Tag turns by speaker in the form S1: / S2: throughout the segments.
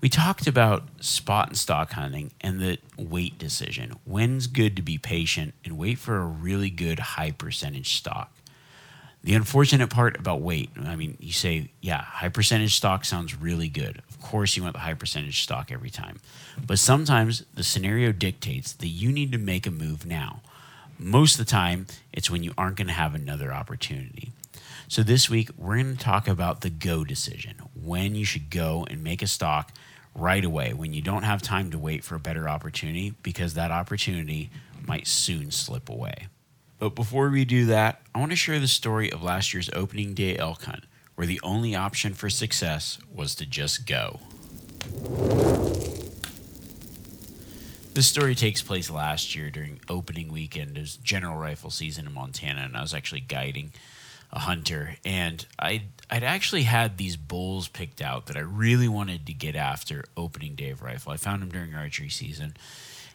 S1: we talked about spot and stalk hunting and the wait decision. When's good to be patient and wait for a really good high percentage stalk? The unfortunate part about wait, I mean, you say, yeah, high percentage stalk sounds really good. Of course, you want the high percentage stalk every time. But sometimes the scenario dictates that you need to make a move now. Most of the time, it's when you aren't going to have another opportunity. So this week, we're going to talk about the go decision when you should go and make a stalk right away, when you don't have time to wait for a better opportunity because that opportunity might soon slip away. But before we do that, I want to share the story of last year's opening day elk hunt, where the only option for success was to just go. This story takes place last year during opening weekend. Was general rifle season in Montana, and I was actually guiding a hunter, and I I'd actually had these bulls picked out that I really wanted to get after opening day of rifle. I found them during archery season,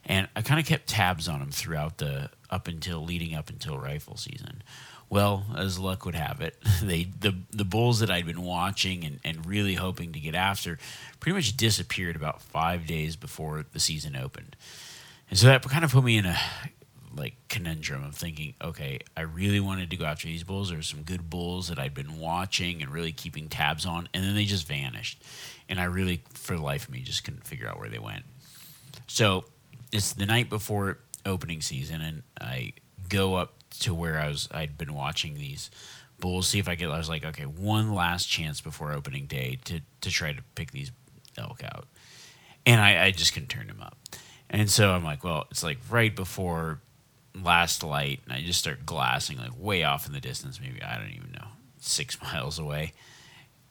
S1: and I kind of kept tabs on them throughout the up until leading up until rifle season. Well, as luck would have it, they the the bulls that I'd been watching and, and really hoping to get after pretty much disappeared about five days before the season opened. And so that kind of put me in a like conundrum of thinking, okay, I really wanted to go after these bulls. There were some good bulls that I'd been watching and really keeping tabs on, and then they just vanished. And I really, for the life of me, just couldn't figure out where they went. So it's the night before opening season, and I go up to where I was. I'd been watching these bulls, see if I could. I was like, okay, one last chance before opening day to to try to pick these elk out, and I, I just couldn't turn them up. And so I'm like, well, it's like right before last light, and I just start glassing like way off in the distance, maybe I don't even know, six miles away,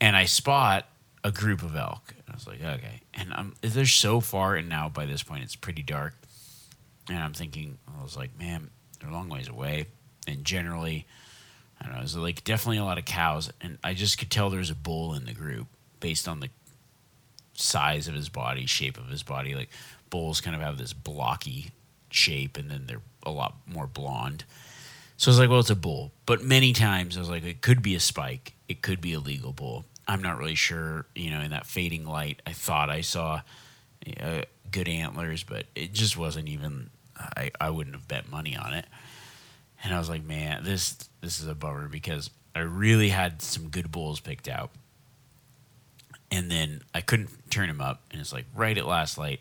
S1: and I spot a group of elk. And I was like, okay, and I'm they're so far, and now by this point it's pretty dark, and I'm thinking, I was like, man, they're a long ways away, and generally, I don't know, there's like definitely a lot of cows, and I just could tell there's a bull in the group based on the size of his body, shape of his body, like bulls kind of have this blocky shape, and then they're a lot more blonde. So I was like, well, it's a bull. But many times I was like, it could be a spike. It could be a legal bull. I'm not really sure. You know, in that fading light, I thought I saw uh, good antlers, but it just wasn't even. I, I wouldn't have bet money on it. And I was like, man, this this is a bummer because I really had some good bulls picked out. And then I couldn't turn him up, and it's like right at last light.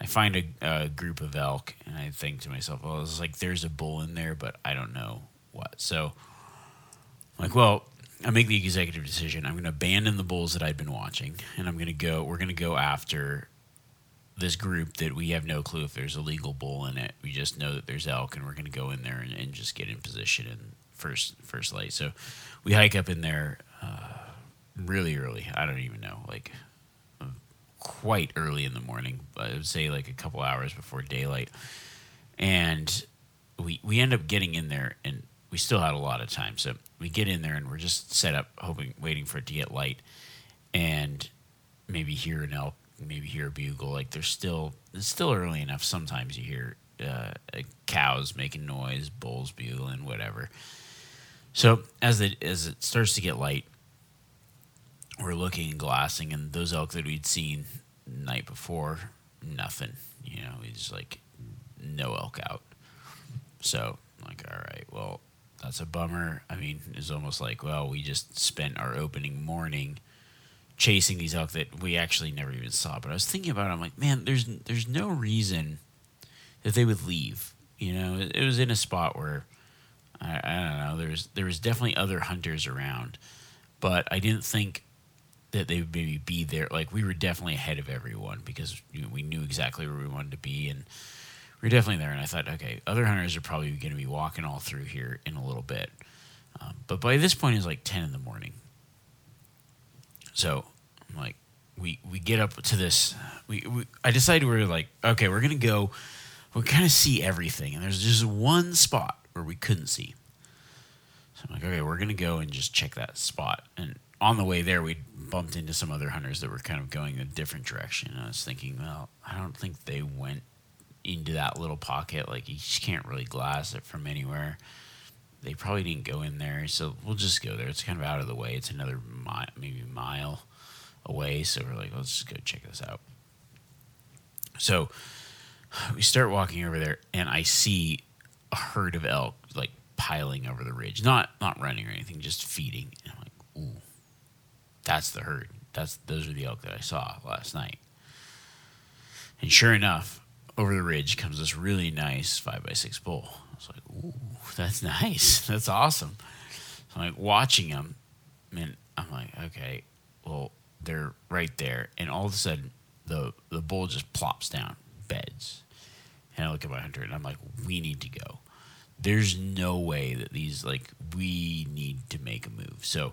S1: I find a, a, group of elk, and I think to myself, well, it's like there's a bull in there, but I don't know what. So, I'm like, well, I make the executive decision. I'm going to abandon the bulls that I'd been watching, and I'm going to go. We're going to go after this group that we have no clue if there's a legal bull in it. We just know that there's elk, and we're going to go in there and, and, just get in position in first first light. So, we hike up in there uh, really early. I don't even know, like quite early in the morning. I would say like a couple hours before daylight, and we we end up getting in there, and we still had a lot of time. So we get in there, and we're just set up, hoping, waiting for it to get light, and maybe hear an elk, maybe hear a bugle. Like there's still it's still early enough. Sometimes you hear uh, cows making noise, bulls bugling, whatever. So as it as it starts to get light, we're looking and glassing, and those elk that we'd seen night before, nothing. You know, just like no elk out. So like, all right, well, that's a bummer. I mean, it's almost like, well, we just spent our opening morning chasing these elk that we actually never even saw. But I was thinking about it. I'm like, man, there's there's no reason that they would leave. You know, it, it was in a spot where I, I don't know. There's there was definitely other hunters around, but I didn't think that they would maybe be there. Like we were definitely ahead of everyone because you know, we knew exactly where we wanted to be, and we are definitely there. And I thought, okay, other hunters are probably going to be walking all through here in a little bit. Um, but by this point, it's like ten in the morning. So I'm like, we we get up to this. We, we I decided we are like, okay, we're gonna go. We kind of see everything, and there's just one spot where we couldn't see. So I'm like, okay, we're gonna go and just check that spot. And on the way there, we bumped into some other hunters that were kind of going a different direction. And I was thinking, well, I don't think they went into that little pocket. Like you just can't really glass it from anywhere. They probably didn't go in there, so we'll just go there. It's kind of out of the way. It's another mile, maybe mile away. So we're like, let's just go check this out. So we start walking over there, and I see a herd of elk like piling over the ridge, not not running or anything, just feeding. And I'm like, ooh, that's the herd. That's those are the elk that I saw last night. And sure enough, over the ridge comes this really nice five by six bull. I was like, ooh, that's nice. That's awesome. So I'm like watching them, and I'm like, okay, well, they're right there, and all of a sudden, the the bull just plops down, beds, and I look at my hunter, and I'm like, we need to go there's no way that these like we need to make a move. So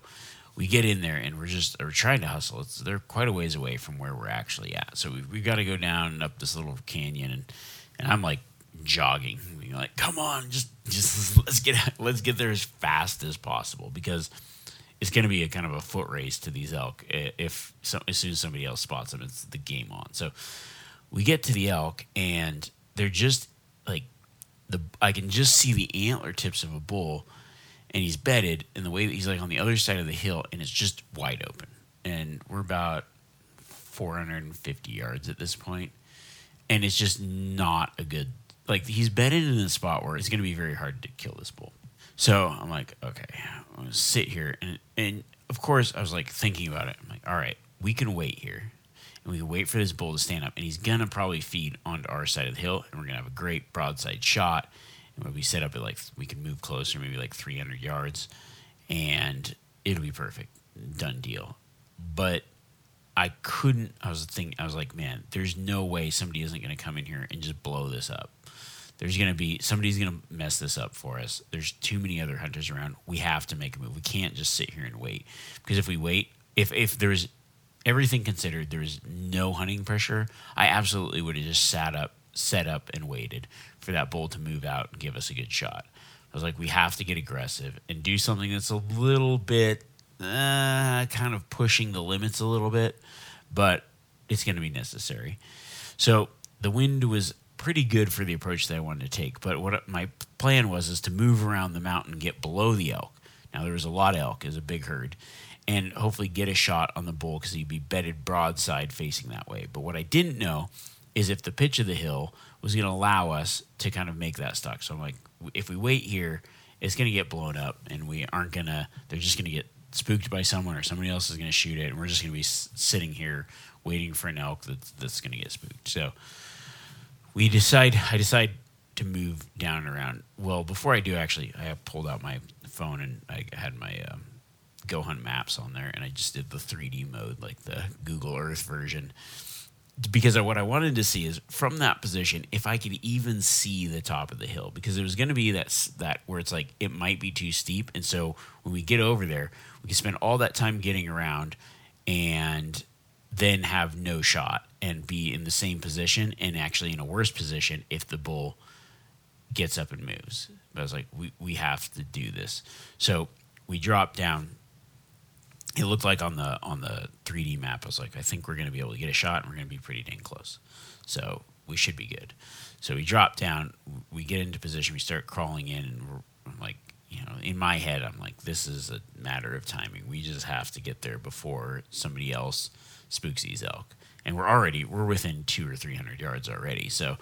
S1: we get in there and we're just we're trying to hustle. It's they're quite a ways away from where we're actually at. So we've, we've got to go down and up this little canyon and and I'm like jogging, being like, come on, just just let's get let's get there as fast as possible because it's going to be a kind of a foot race to these elk. If as soon as somebody else spots them, it's the game on. So we get to the elk and they're just like the I can just see the antler tips of a bull, and he's bedded, and the way that he's like on the other side of the hill, and it's just wide open, and we're about 450 yards at this point, and it's just not a good like he's bedded in a spot where it's going to be very hard to kill this bull. So I'm like, okay, I'm gonna sit here, and and of course I was like thinking about it. I'm like, all right, we can wait here and we can wait for this bull to stand up, and he's gonna probably feed onto our side of the hill, and we're gonna have a great broadside shot. We set up at like we can move closer, maybe like 300 yards, and it'll be perfect, done deal. But I couldn't. I was thinking. I was like, man, there's no way somebody isn't gonna come in here and just blow this up. There's gonna be somebody's gonna mess this up for us. There's too many other hunters around. We have to make a move. We can't just sit here and wait because if we wait, if if there's everything considered, there was no hunting pressure. I absolutely would have just sat up, set up, and waited for that bull to move out and give us a good shot. I was like, we have to get aggressive and do something that's a little bit uh, kind of pushing the limits a little bit, but it's going to be necessary. So the wind was pretty good for the approach that I wanted to take. But what my plan was is to move around the mountain, get below the elk. Now there was a lot of elk, it was a big herd, and hopefully get a shot on the bull because he'd be bedded broadside facing that way. But what I didn't know is if the pitch of the hill was going to allow us to kind of make that stalk. So I'm like, if we wait here, it's going to get blown up, and we aren't going to. They're just going to get spooked by someone, or somebody else is going to shoot it, and we're just going to be s- sitting here waiting for an elk that's that's going to get spooked. So we decide. I decide to move down and around. Well, before I do, actually, I pulled out my phone and I had my um, Go Hunt Maps on there, and I just did the 3D mode, like the Google Earth version, because what I wanted to see is from that position if I could even see the top of the hill, because it was going to be that that where it's like it might be too steep, and so when we get over there, we can spend all that time getting around, and then have no shot and be in the same position and actually in a worse position if the bull gets up and moves. But I was like, we, we have to do this. So we drop down it looked like on the on the 3D map, I was like, I think we're going to be able to get a shot, and we're going to be pretty dang close. So we should be good. So we drop down, we get into position, we start crawling in, and we're I'm like, you know, in my head, I'm like, this is a matter of timing. We just have to get there before somebody else spooks these elk. And we're already, we're within two or 300 yards already. So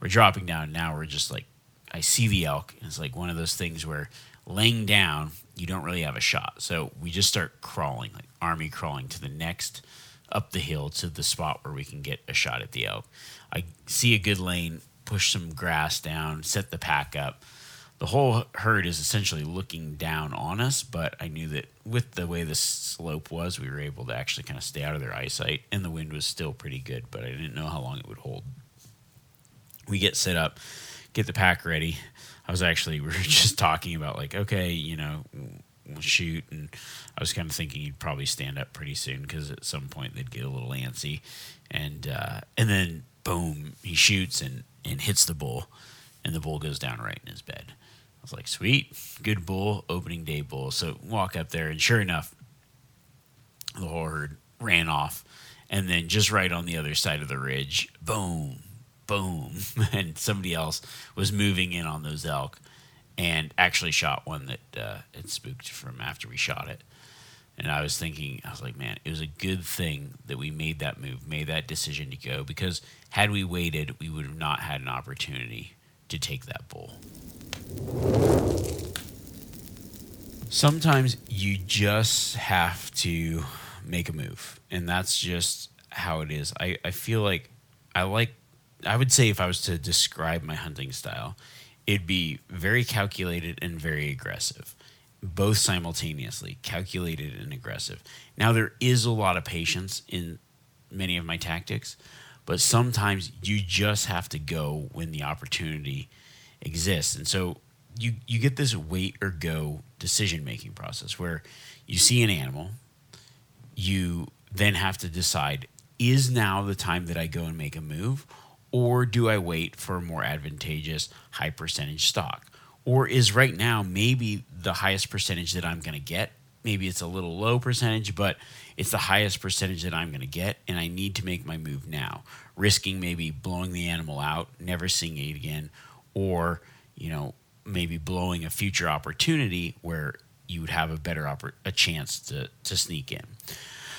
S1: we're dropping down. Now we're just like, I see the elk. And it's like one of those things where laying down, you don't really have a shot. So we just start crawling, like army crawling to the next up the hill to the spot where we can get a shot at the elk. I see a good lane, push some grass down, set the pack up. The whole herd is essentially looking down on us, but I knew that with the way the slope was, we were able to actually kind of stay out of their eyesight, and the wind was still pretty good, but I didn't know how long it would hold. We get set up, get the pack ready. I was actually, we were just talking about, like, okay, you know, we'll shoot. And I was kind of thinking he'd probably stand up pretty soon because at some point they'd get a little antsy. And, uh, and then, boom, he shoots and, and hits the bull, and the bull goes down right in his bed. I was like, sweet, good bull, opening day bull. So walk up there, and sure enough, the whole herd ran off. And then just right on the other side of the ridge, boom, boom. And somebody else was moving in on those elk and actually shot one that uh, had spooked from after we shot it. And I was thinking, I was like, man, it was a good thing that we made that move, made that decision to go, because had we waited, we would have not had an opportunity to take that bull. Sometimes you just have to make a move, and that's just how it is. I, I feel like I like, I would say if I was to describe my hunting style, it'd be very calculated and very aggressive, both simultaneously, calculated and aggressive. Now, there is a lot of patience in many of my tactics, but sometimes you just have to go when the opportunity exists. And so you, you get this wait or go decision making process where you see an animal, you then have to decide is now the time that I go and make a move? Or do I wait for a more advantageous high percentage stalk? Or is right now maybe the highest percentage that I'm going to get? Maybe it's a little low percentage, but it's the highest percentage that I'm going to get, and I need to make my move now, risking maybe blowing the animal out, never seeing it again, or you know maybe blowing a future opportunity where you would have a better oppor- a chance to to sneak in.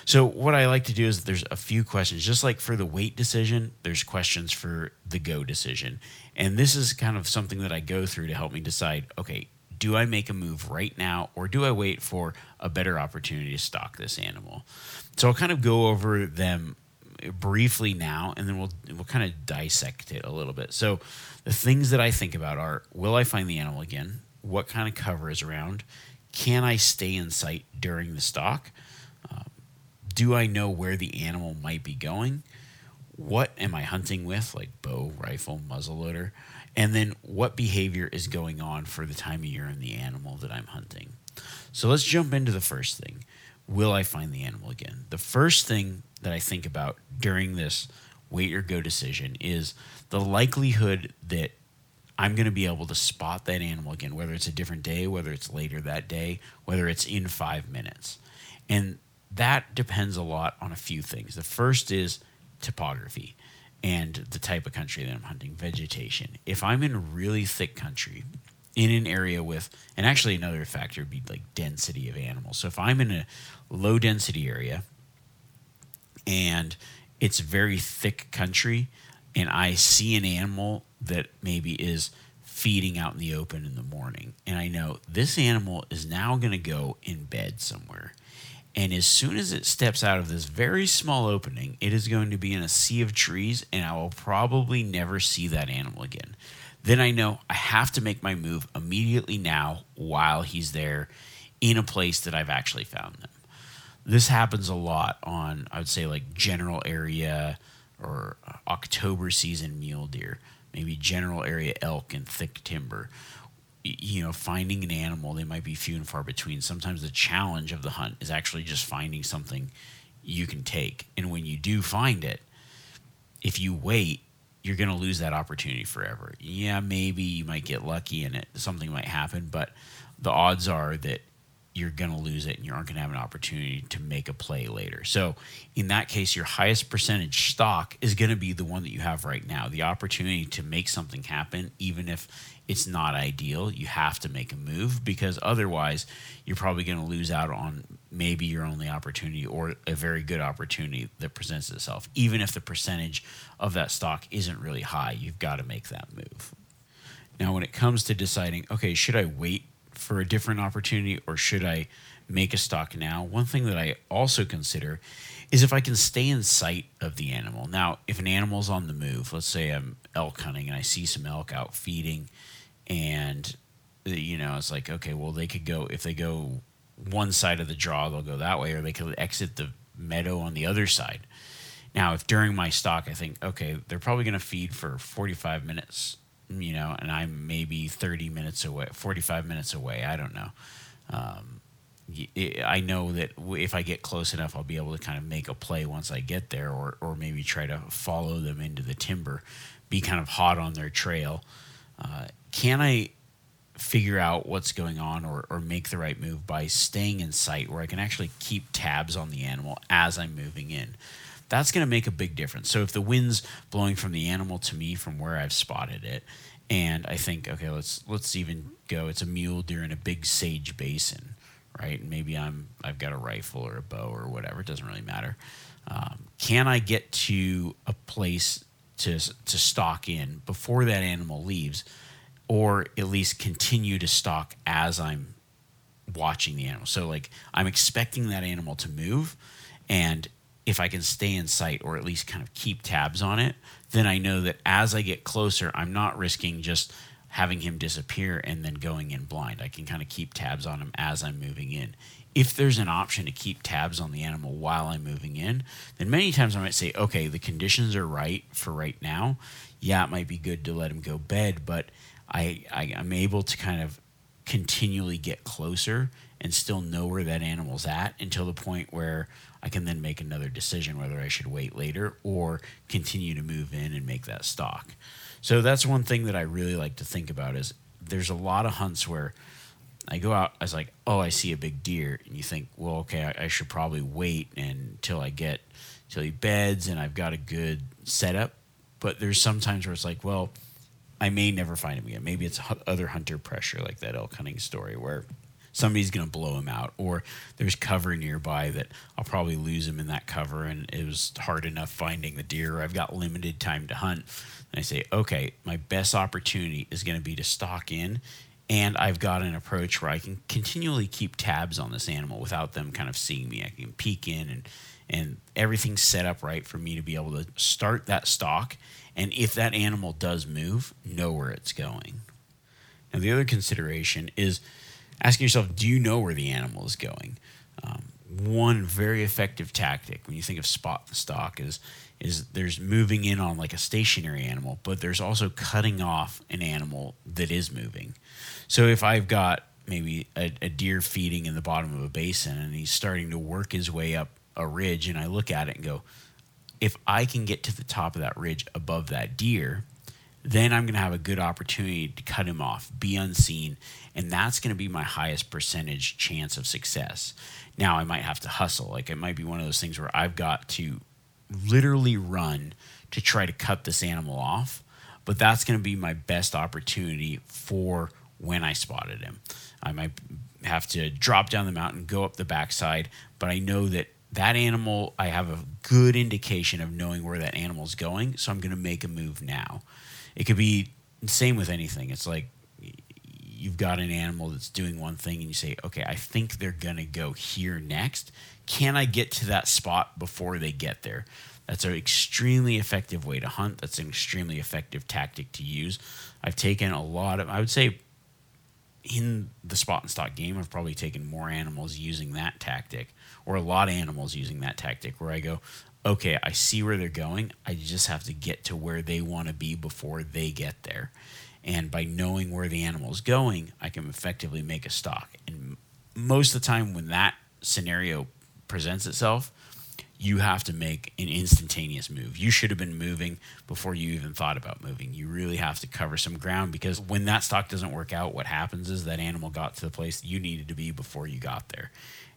S1: So what I like to do is there's a few questions, just like for the wait decision, there's questions for the go decision. And this is kind of something that I go through to help me decide, okay, do I make a move right now or do I wait for a better opportunity to stalk this animal? So I'll kind of go over them briefly now and then we'll we'll kind of dissect it a little bit. So the things that I think about are will I find the animal again? What kind of cover is around? Can I stay in sight during the stalk? Do I know where the animal might be going? What am I hunting with, like bow, rifle, muzzleloader? And then what behavior is going on for the time of year and the animal that I'm hunting? So let's jump into the first thing. Will I find the animal again? The first thing that I think about during this wait or go decision is the likelihood that I'm going to be able to spot that animal again, whether it's a different day, whether it's later that day, whether it's in five minutes. And that depends a lot on a few things. The first is topography and the type of country that I'm hunting, vegetation. If I'm in really thick country, in an area with, and actually another factor would be like density of animals. So if I'm in a low density area and it's very thick country, and I see an animal that maybe is feeding out in the open in the morning, and I know this animal is now going to go in bed somewhere and as soon as it steps out of this very small opening, it is going to be in a sea of trees, and I will probably never see that animal again. Then I know I have to make my move immediately now while he's there in a place that I've actually found them. This happens a lot on, I would say, like general area or uh, October season mule deer, maybe general area elk and thick timber you know, finding an animal, they might be few and far between. Sometimes the challenge of the hunt is actually just finding something you can take. And when you do find it, if you wait, you're going to lose that opportunity forever. Yeah, maybe you might get lucky and it something might happen, but the odds are that you're going to lose it and you aren't going to have an opportunity to make a play later. So, in that case, your highest percentage stalk is going to be the one that you have right now. The opportunity to make something happen, even if it's not ideal, you have to make a move because otherwise, you're probably going to lose out on maybe your only opportunity or a very good opportunity that presents itself. Even if the percentage of that stalk isn't really high, you've got to make that move. Now, when it comes to deciding, okay, should I wait for a different opportunity or should I make a stalk now? One thing that I also consider is if I can stay in sight of the animal. Now, if an animal's on the move, let's say I'm elk hunting and I see some elk out feeding and uh, you know, it's like, okay, well they could go if they go one side of the draw, they'll go that way or they could exit the meadow on the other side. Now, if during my stalk I think, okay, they're probably going to feed for 45 minutes you know, and I'm maybe 30 minutes away, 45 minutes away. I don't know. Um, I know that if I get close enough, I'll be able to kind of make a play once I get there, or, or maybe try to follow them into the timber, be kind of hot on their trail. Uh, can I figure out what's going on or, or make the right move by staying in sight where I can actually keep tabs on the animal as I'm moving in? That's going to make a big difference. So if the wind's blowing from the animal to me from where I've spotted it, and I think, okay, let's let's even go. It's a mule deer in a big sage basin, right? And maybe I'm I've got a rifle or a bow or whatever. It doesn't really matter. Um, can I get to a place to to stalk in before that animal leaves, or at least continue to stalk as I'm watching the animal? So like I'm expecting that animal to move, and if I can stay in sight or at least kind of keep tabs on it, then I know that as I get closer, I'm not risking just having him disappear and then going in blind. I can kind of keep tabs on him as I'm moving in. If there's an option to keep tabs on the animal while I'm moving in, then many times I might say, okay, the conditions are right for right now. Yeah, it might be good to let him go bed, but I, I I'm able to kind of continually get closer and still know where that animal's at until the point where I can then make another decision whether I should wait later or continue to move in and make that stalk. So that's one thing that I really like to think about is there's a lot of hunts where I go out, I was like, oh, I see a big deer. And you think, well, okay, I, I should probably wait until I get, till he beds and I've got a good setup. But there's sometimes where it's like, well, I may never find him again. Maybe it's other hunter pressure, like that elk hunting story where somebody's going to blow him out, or there's cover nearby that I'll probably lose him in that cover, and it was hard enough finding the deer. I've got limited time to hunt. And I say, okay, my best opportunity is going to be to stalk in, and I've got an approach where I can continually keep tabs on this animal without them kind of seeing me. I can peek in and and everything's set up right for me to be able to start that stalk. and if that animal does move know where it's going now the other consideration is asking yourself, do you know where the animal is going? Um, one very effective tactic when you think of spot the stalk is is there's moving in on like a stationary animal, but there's also cutting off an animal that is moving. So if I've got maybe a, a deer feeding in the bottom of a basin and he's starting to work his way up a ridge, and I look at it and go, if I can get to the top of that ridge above that deer, then I'm going to have a good opportunity to cut him off, be unseen, and that's going to be my highest percentage chance of success. Now, I might have to hustle. Like it might be one of those things where I've got to literally run to try to cut this animal off, but that's going to be my best opportunity for when I spotted him. I might have to drop down the mountain, go up the backside, but I know that that animal, I have a good indication of knowing where that animal's going, so I'm going to make a move now it could be the same with anything. It's like you've got an animal that's doing one thing and you say, okay, I think they're going to go here next. Can I get to that spot before they get there? That's an extremely effective way to hunt. That's an extremely effective tactic to use. I've taken a lot of, I would say, in the spot and stalk game, I've probably taken more animals using that tactic, or a lot of animals using that tactic, where I go, okay, I see where they're going. I just have to get to where they want to be before they get there. And by knowing where the animal is going, I can effectively make a stalk. And most of the time, when that scenario presents itself, you have to make an instantaneous move. You should have been moving before you even thought about moving. You really have to cover some ground because when that stalk doesn't work out, what happens is that animal got to the place you needed to be before you got there.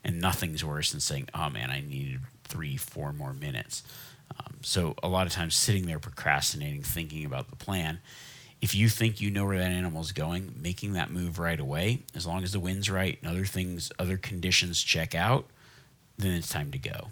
S1: And nothing's worse than saying, oh man, I needed three, four more minutes. Um, so a lot of times sitting there procrastinating, thinking about the plan. If you think you know where that animal is going, making that move right away, as long as the wind's right and other things, other conditions check out, then it's time to go.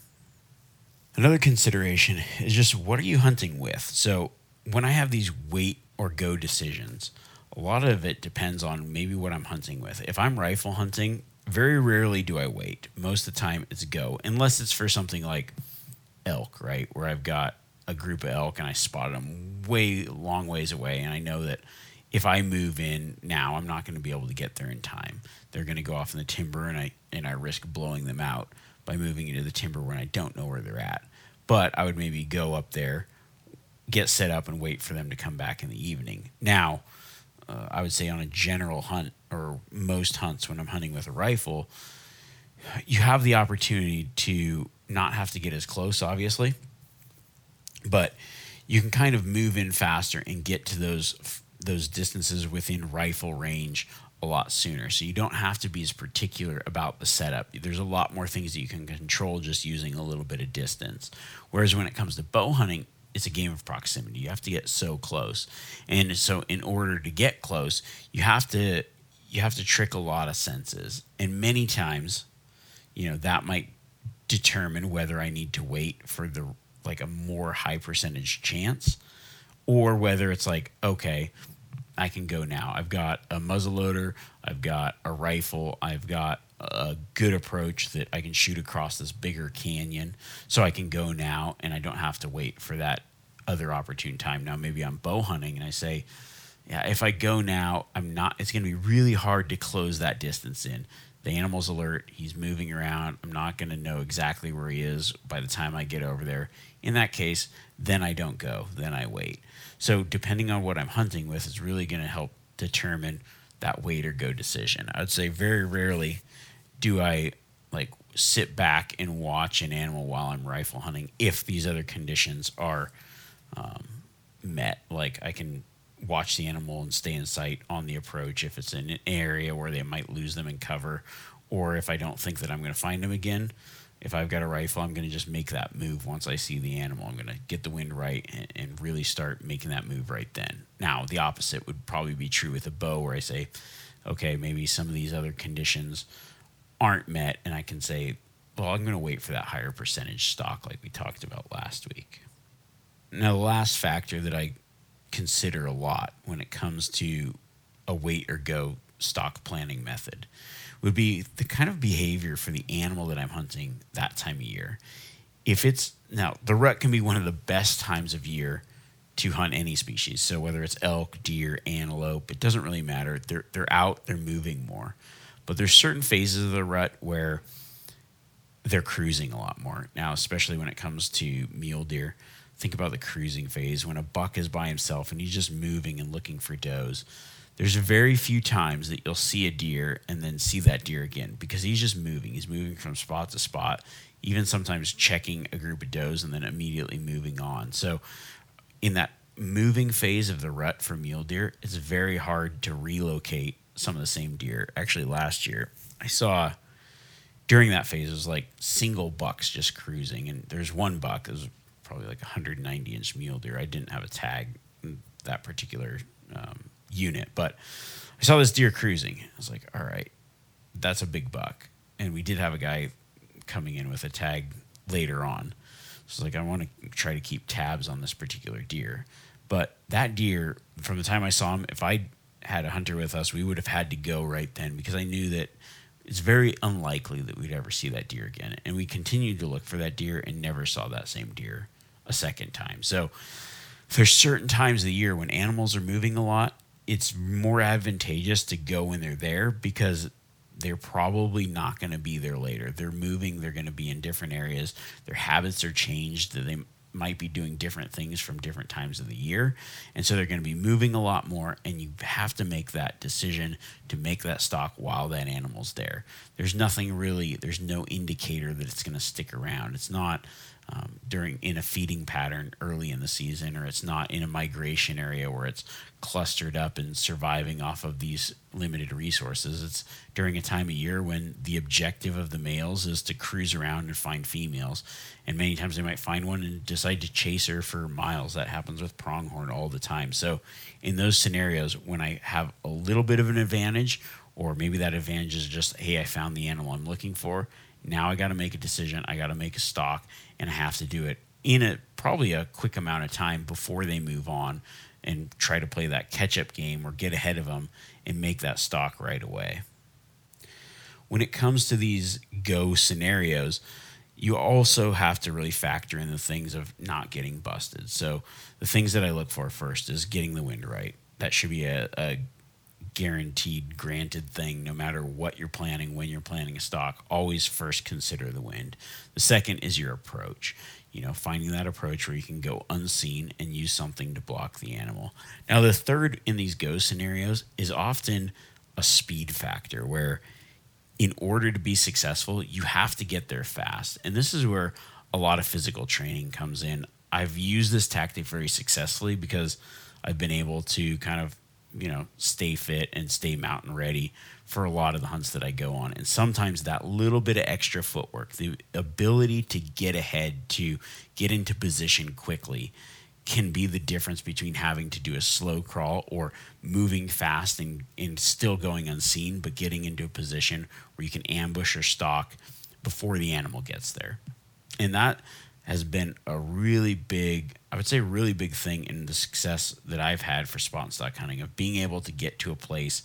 S1: Another consideration is just what are you hunting with? So when I have these wait or go decisions, a lot of it depends on maybe what I'm hunting with. If I'm rifle hunting, very rarely do I wait. Most of the time it's go, unless it's for something like elk, right? Where I've got a group of elk and I spotted them way long ways away, and I know that if I move in now, I'm not going to be able to get there in time. They're going to go off in the timber, and I and I risk blowing them out by moving into the timber when I don't know where they're at. But I would maybe go up there, get set up, and wait for them to come back in the evening. Now, uh, I would say on a general hunt or most hunts when I'm hunting with a rifle, you have the opportunity to not have to get as close, obviously, but you can kind of move in faster and get to those those distances within rifle range a lot sooner. So you don't have to be as particular about the setup. There's a lot more things that you can control just using a little bit of distance. Whereas when it comes to bow hunting, it's a game of proximity. You have to get so close. And so in order to get close, you have to you have to trick a lot of senses. And many times, you know, that might determine whether I need to wait for the like a more high percentage chance or whether it's like okay I can go now. I've got a muzzleloader, I've got a rifle, I've got a good approach that I can shoot across this bigger canyon. So I can go now and I don't have to wait for that other opportune time. Now maybe I'm bow hunting and I say, yeah, if I go now, I'm not it's going to be really hard to close that distance in. The animal's alert. He's moving around. I'm not going to know exactly where he is by the time I get over there. In that case, then I don't go. Then I wait. So, depending on what I'm hunting with, is really going to help determine that wait or go decision. I would say very rarely do I like sit back and watch an animal while I'm rifle hunting if these other conditions are um, met. Like I can watch the animal and stay in sight on the approach if it's in an area where they might lose them in cover, or if I don't think that I'm going to find them again. If I've got a rifle, I'm going to just make that move once I see the animal. I'm going to get the wind right and, and really start making that move right then. Now, the opposite would probably be true with a bow, where I say, okay, maybe some of these other conditions aren't met, and I can say, well, I'm going to wait for that higher percentage stalk, like we talked about last week. Now, the last factor that I consider a lot when it comes to a wait or go stalk planning method would be the kind of behavior for the animal that I'm hunting that time of year. If it's now, the rut can be one of the best times of year to hunt any species. So whether it's elk, deer, antelope, it doesn't really matter. They're they're out, they're moving more. But there's certain phases of the rut where they're cruising a lot more. Now, especially when it comes to mule deer, think about the cruising phase when a buck is by himself and he's just moving and looking for does. There's very few times that you'll see a deer and then see that deer again because he's just moving. He's moving from spot to spot, even sometimes checking a group of does and then immediately moving on. So, in that moving phase of the rut for mule deer, it's very hard to relocate some of the same deer. Actually, last year, I saw during that phase, it was like single bucks just cruising. And there's one buck, it was probably like a 190 inch mule deer. I didn't have a tag in that particular um, unit, but I saw this deer cruising. I was like, all right, that's a big buck. And we did have a guy coming in with a tag later on. So I was like, I want to try to keep tabs on this particular deer. But that deer, from the time I saw him, if I had a hunter with us, we would have had to go right then because I knew that it's very unlikely that we'd ever see that deer again. And we continued to look for that deer and never saw that same deer a second time. So there's certain times of the year when animals are moving a lot, it's more advantageous to go when they're there because they're probably not going to be there later. They're moving, they're going to be in different areas. Their habits are changed. They might be doing different things from different times of the year. And so they're going to be moving a lot more, and you have to make that decision to make that stock while that animal's there. There's nothing really, there's no indicator that it's going to stick around. It's not um, during in a feeding pattern early in the season, or it's not in a migration area where it's clustered up and surviving off of these limited resources. It's during a time of year when the objective of the males is to cruise around and find females, and many times they might find one and decide to chase her for miles. That happens with pronghorn all the time. So, in those scenarios, when I have a little bit of an advantage, or maybe that advantage is just, hey, I found the animal I'm looking for now I got to make a decision. I got to make a stalk, and have to do it in a probably a quick amount of time before they move on and try to play that catch up game or get ahead of them and make that stalk right away. When it comes to these go scenarios, you also have to really factor in the things of not getting busted. So, the things that I look for first is getting the wind right. That should be a, a guaranteed, granted thing, no matter what you're planning, when you're planning a stalk, always first consider the wind. The second is your approach. You know, finding that approach where you can go unseen and use something to block the animal. Now, the third in these go scenarios is often a speed factor where, in order to be successful, you have to get there fast. And this is where a lot of physical training comes in. I've used this tactic very successfully because I've been able to kind of you know, stay fit and stay mountain ready for a lot of the hunts that I go on. And sometimes that little bit of extra footwork, the ability to get ahead, to get into position quickly, can be the difference between having to do a slow crawl or moving fast and, and still going unseen, but getting into a position where you can ambush or stalk before the animal gets there. And that has been a really big, I would say, really big thing in the success that I've had for spot and stalk hunting of being able to get to a place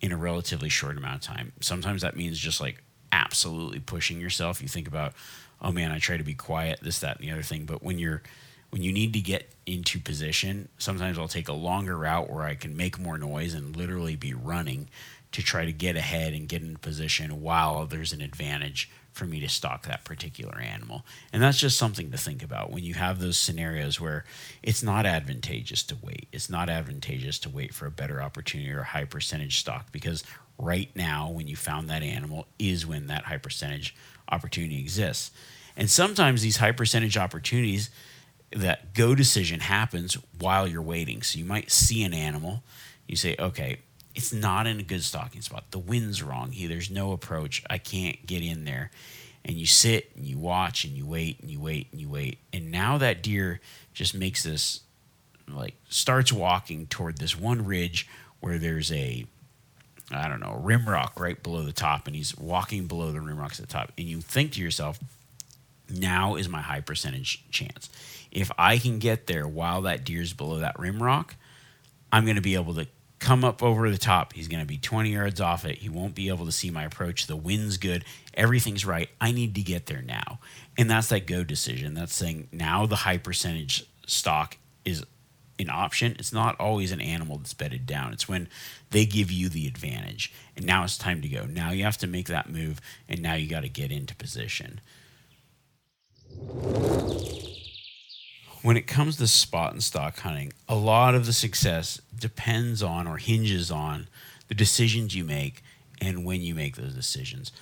S1: in a relatively short amount of time. Sometimes that means just like absolutely pushing yourself. You think about, oh man, I try to be quiet, this, that, and the other thing. But when you're when you need to get into position, sometimes I'll take a longer route where I can make more noise and literally be running to try to get ahead and get in position while there's an advantage for me to stalk that particular animal. And that's just something to think about when you have those scenarios where it's not advantageous to wait. It's not advantageous to wait for a better opportunity or a high percentage stalk because right now, when you found that animal, is when that high percentage opportunity exists. And sometimes these high percentage opportunities, that go decision happens while you're waiting. So you might see an animal, you say, okay, it's not in a good stalking spot. The wind's wrong. He, there's no approach. I can't get in there. And you sit and you watch and you wait and you wait and you wait. And now that deer just makes this, like, starts walking toward this one ridge where there's a, I don't know, rim rock right below the top. And he's walking below the rim rocks at the top. And you think to yourself, now is my high percentage chance. If I can get there while that deer's below that rim rock, I'm going to be able to come up over the top. He's going to be 20 yards off it. He won't be able to see my approach. The wind's good. Everything's right. I need to get there now. And that's that go decision. That's saying now the high percentage stalk is an option. It's not always an animal that's bedded down. It's when they give you the advantage. And now it's time to go. Now you have to make that move. And now you got to get into position when it comes to spot and stalk hunting, a lot of the success depends on or hinges on the decisions you make and when you make those decisions.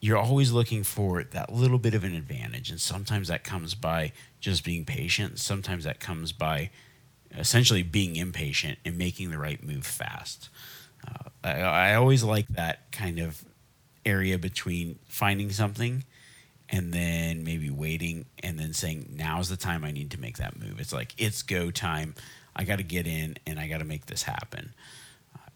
S1: You're always looking for that little bit of an advantage, and sometimes that comes by just being patient. Sometimes that comes by essentially being impatient and making the right move fast. Uh, I, I always like that kind of area between finding something and then maybe waiting and then saying now's the time I need to make that move. It's like it's go time. I got to get in and I got to make this happen.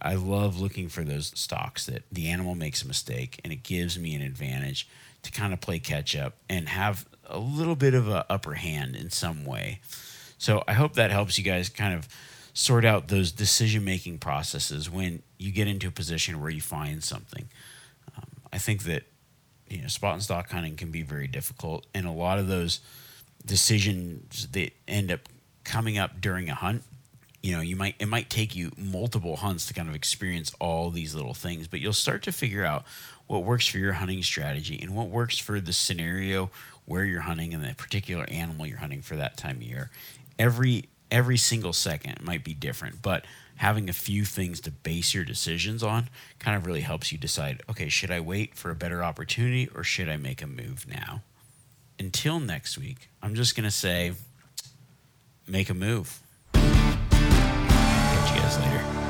S1: I love looking for those stalks that the animal makes a mistake and it gives me an advantage to kind of play catch up and have a little bit of a upper hand in some way. So I hope that helps you guys kind of sort out those decision making processes when you get into a position where you find something. Um, I think that you know, spot and stalk hunting can be very difficult, and a lot of those decisions that end up coming up during a hunt you know you might it might take you multiple hunts to kind of experience all these little things but you'll start to figure out what works for your hunting strategy and what works for the scenario where you're hunting and the particular animal you're hunting for that time of year. Every every single second might be different but having a few things to base your decisions on kind of really helps you decide okay, should I wait for a better opportunity or should I make a move now? Until next week, I'm just going to say make a move. Catch you guys later.